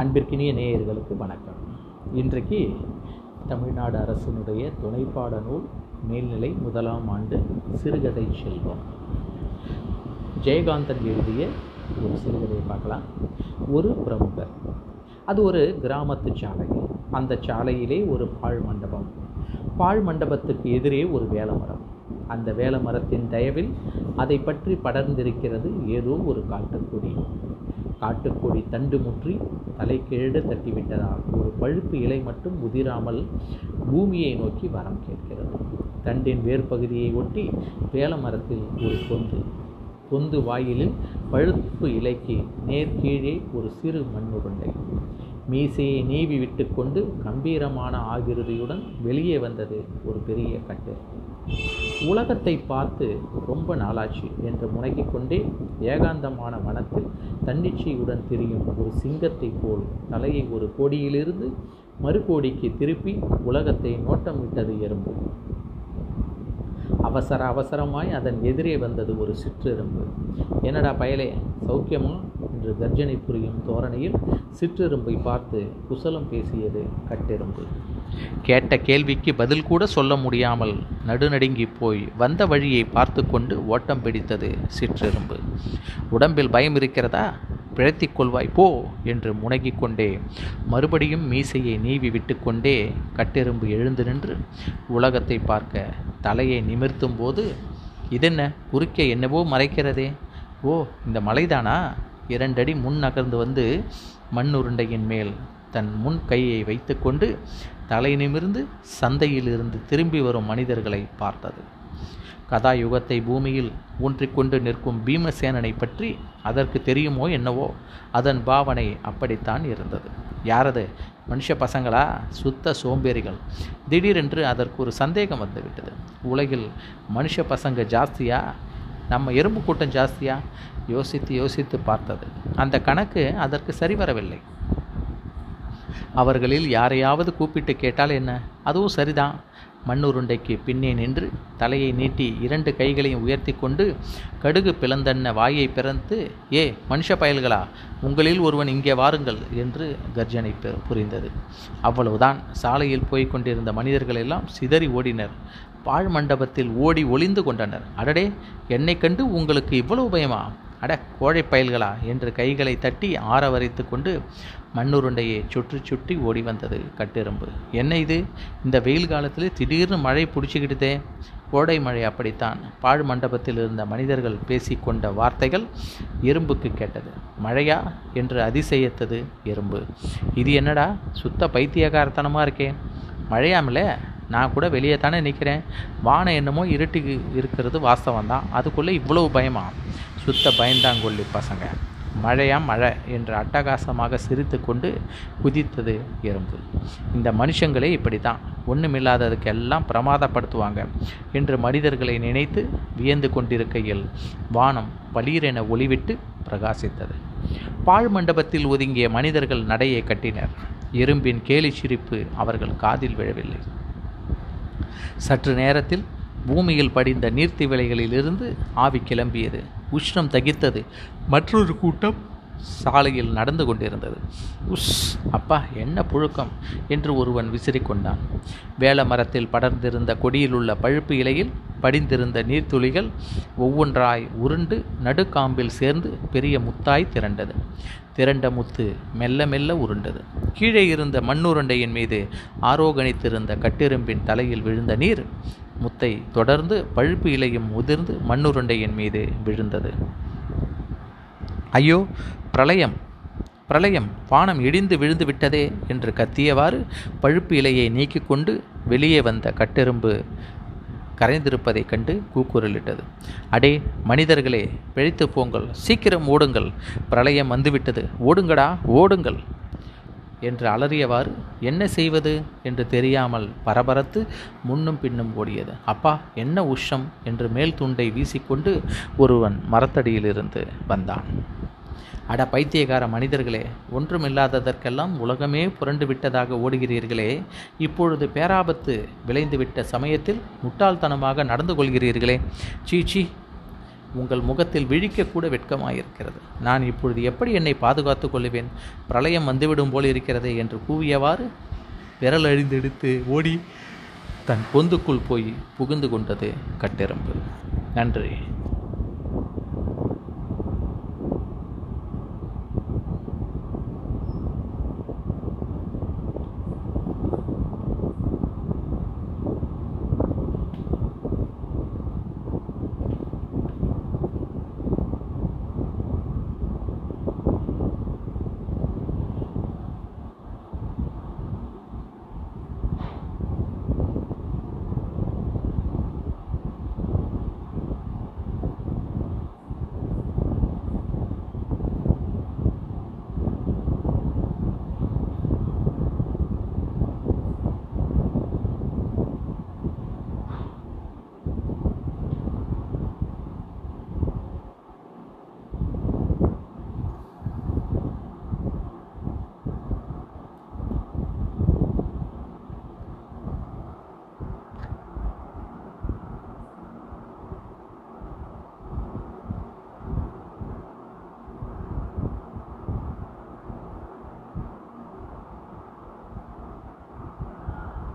அன்பிற்கினிய நேயர்களுக்கு வணக்கம். இன்றைக்கு தமிழ்நாடு அரசினுடைய துணைப்பாட நூல் மேல்நிலை முதலாம் ஆண்டு சிறுகதை செல்வம். ஜெயகாந்தன் எழுதிய ஒரு சிறுகதையை பார்க்கலாம். ஒரு பிரமுகர். அது ஒரு கிராமத்து சாலை. அந்த சாலையிலே ஒரு பாழ் மண்டபம். பாழ் மண்டபத்துக்கு எதிரே ஒரு வேலமரம். அந்த வேலமரத்தின் தயவில் அதை பற்றி படர்ந்திருக்கிறது ஏதோ ஒரு காட்டுக்குடி காட்டுக்கொடி தண்டு முற்றி தலைக்கீழடு தட்டிவிட்டதால் ஒரு பழுப்பு இலை மட்டும் உதிராமல் பூமியை நோக்கி வரம் கேட்கிறது. தண்டின் வேர்பகுதியை ஒட்டி வேலமரத்தில் ஒரு பொந்து பொந்து வாயிலில் பழுப்பு இலைக்கு நேர்கீழே ஒரு சிறு மண்ணுருண்டை. மீசையை நீவி விட்டுக்கொண்டு கம்பீரமான ஆகிருதியுடன் வெளியே வந்தது ஒரு பெரிய கட்டு. உலகத்தை பார்த்து ரொம்ப நாளாச்சு என்று முனகிக் கொண்டே ஏகாந்தமான வனத்தில் தன்னிச்சையுடன் திரியும் ஒரு சிங்கத்தைப் போல் தலையை ஒரு கோடியிலிருந்து மறுகோடிக்கு திருப்பி உலகத்தை நோட்டம் விட்டது எறும்பு. அவசர அவசரமாய் அதன் எதிரே வந்தது ஒரு சிற்றெரும்பு. என்னடா பயலே சௌக்கியமா? என்று கர்ஜனை புரியும் தோரணையில் சிற்றெரும்பை பார்த்து குசலம் பேசியது கட்டெரும்பு. கேட்ட கேள்விக்கு பதில் கூட சொல்ல முடியாமல் நடுநடுங்கி போய் வந்த வழியை பார்த்து கொண்டு ஓட்டம் பிடித்தது சிற்றெரும்பு. உடம்பில் பயம் இருக்கிறதா? பிழைத்திக் கொள்வாய் போ! என்று முனகிக் கொண்டே மறுபடியும் மீசையை நீவி விட்டுக்கொண்டே கட்டெரும்பு எழுந்து நின்று உலகத்தை பார்க்க தலையை நிமிர்த்தும் போது இதென்ன? குறுக்கே என்னவோ மறைக்கிறதே. ஓ இந்த மலைதானா? இரண்டடி முன் நகர்ந்து வந்து மண் உருண்டையின் மேல் தன் முன் கையை வைத்துக்கொண்டு தலை நிமிர்ந்து சந்தையிலிருந்து திரும்பி வரும் மனிதர்களை பார்த்தது. கதாயுகத்தை பூமியில் ஊன்றிக்கொண்டு நிற்கும் பீமசேனனை பற்றி அதற்கு தெரியுமோ என்னவோ? அதன் பாவனை அப்படித்தான் இருந்தது. யாரது? மனுஷ பசங்களா? சுத்த சோம்பேறிகள். திடீரென்று அதற்கு ஒரு சந்தேகம் வந்துவிட்டது. உலகில் மனுஷ பசங்க ஜாஸ்தியா? நம்ம எறும்பு கூட்டம் ஜாஸ்தியா? யோசித்து யோசித்து பார்த்தது. அந்த கணக்கு அதற்கு சரிவரவில்லை. அவர்களில் யாரையாவது கூப்பிட்டு கேட்டால் என்ன? அதுவும் சரிதான். மண்ணுருண்டைக்கு பின்னே நின்று தலையை நீட்டி இரண்டு கைகளையும் உயர்த்தி கொண்டு கடுகு பிளந்தன்ன வாயை பிறந்து ஏ மனுஷ பயல்களா உங்களில் ஒருவன் இங்கே வாருங்கள் என்று கர்ஜனை புரிந்தது. அவ்வளவுதான். சாலையில் போய்க் கொண்டிருந்த மனிதர்கள் எல்லாம் சிதறி ஓடினர். பாழ் மண்டபத்தில் ஓடி ஒளிந்து கொண்டனர். அடடே என்னை கண்டு உங்களுக்கு இவ்வளவு பயமா? அட கோழை பயல்களா? என்று கைகளை தட்டி ஆரவரைத்து கொண்டு மண்ணுருண்டையை சுற்றி சுற்றி ஓடி வந்தது கட்டெரும்பு. என்ன இது? இந்த வெயில் காலத்தில் திடீர்னு மழை பிடிச்சிக்கிட்டுதே? கோடை மழை அப்படித்தான். பாழ் மண்டபத்தில் இருந்த மனிதர்கள் பேசிக்கொண்ட வார்த்தைகள் எறும்புக்கு கேட்டது. மழையா? என்று அதிசயத்தது எறும்பு. இது என்னடா? சுத்த பைத்தியகாரத்தனமாக இருக்கே. மழையாமல? நான் கூட வெளியே தானே நிற்கிறேன் வானம் என்னமோ இருட்டு இருக்கிறது வாஸ்தவம் தான் அதுக்குள்ளே இவ்வளவு பயமா? சுத்த பயந்தாங்கொல்லி பசங்க. மழையா மழை என்று அட்டகாசமாக சிரித்து கொண்டு குதித்தது எறும்பு. இந்த மனுஷங்களே இப்படி தான் ஒன்றுமில்லாததுக்கெல்லாம் பிரமாதப்படுத்துவாங்க என்று மனிதர்களை நினைத்து வியந்து கொண்டிருக்கையில் வானம் பளீரென ஒளிவிட்டு பிரகாசித்தது. பாழ் மண்டபத்தில் ஒதுங்கிய மனிதர்கள் நடையை கட்டினர். எறும்பின் கேலி சிரிப்பு அவர்கள் காதில் விழவில்லை. சற்று நேரத்தில் பூமியில் படிந்த நீர்த்தி விலைகளிலிருந்து ஆவி கிளம்பியது. உஷ்ணம் தகித்தது. மற்றொரு கூட்டம் சாலையில் நடந்து கொண்டிருந்தது. உஸ் அப்பா என்ன புழுக்கம் என்று ஒருவன் விசிறிக்கொண்டான். வேல மரத்தில் படர்ந்திருந்த கொடியில் உள்ள பழுப்பு இலையில் படிந்திருந்த நீர்த்துளிகள் ஒவ்வொன்றாய் உருண்டு நடுக்காம்பில் சேர்ந்து பெரிய முத்தாய் திரண்டது. திரண்ட முத்து மெல்ல மெல்ல உருண்டது. கீழே இருந்த மண்ணுருண்டையின் மீது ஆரோகணித்திருந்த கட்டெரும்பின் தலையில் விழுந்த நீர் முத்தை தொடர்ந்து பழுப்பு இலையும் உதிர்ந்து மண்ணுருண்டையின் மீது விழுந்தது. ஐயோ பிரளயம் பிரளயம் வானம் இடிந்து விழுந்து விட்டதே என்று கத்தியவாறு பழுப்பு இலையை நீக்கிக் கொண்டு வெளியே வந்த கட்டெரும்பு கரைந்திருப்பதைக் கண்டு கூக்குரலிட்டது. அடே மனிதர்களே பிழைத்து போங்கள் சீக்கிரம் ஓடுங்கள். பிரளயம் வந்துவிட்டது. ஓடுங்கடா ஓடுங்கள். என்று அலறியவாறு என்ன செய்வது? என்று தெரியாமல் பரபரத்து முன்னும் பின்னும் ஓடியது. அப்பா என்ன உஷம் என்று மேல் துண்டை வீசிக்கொண்டு ஒருவன் மரத்தடியிலிருந்து வந்தான். அட பைத்தியகார மனிதர்களே ஒன்றுமில்லாததற்கெல்லாம் உலகமே புரண்டு விட்டதாக ஓடுகிறீர்களே. இப்பொழுது பேராபத்து விளைந்துவிட்ட சமயத்தில் முட்டாள்தனமாக நடந்து கொள்கிறீர்களே. சீ சீ உங்கள் முகத்தில் விழிக்கக்கூட வெட்கமாயிருக்கிறது. நான் இப்பொழுது எப்படி என்னை பாதுகாத்து கொள்ளுவேன் பிரளயம் வந்துவிடும் போல் இருக்கிறதே என்று கூவியவாறு விரல் அழிந்தெடுத்து ஓடி தன் பொந்துக்குள் போய் புகுந்து கொண்டது கட்டெரும்பு. நன்றி.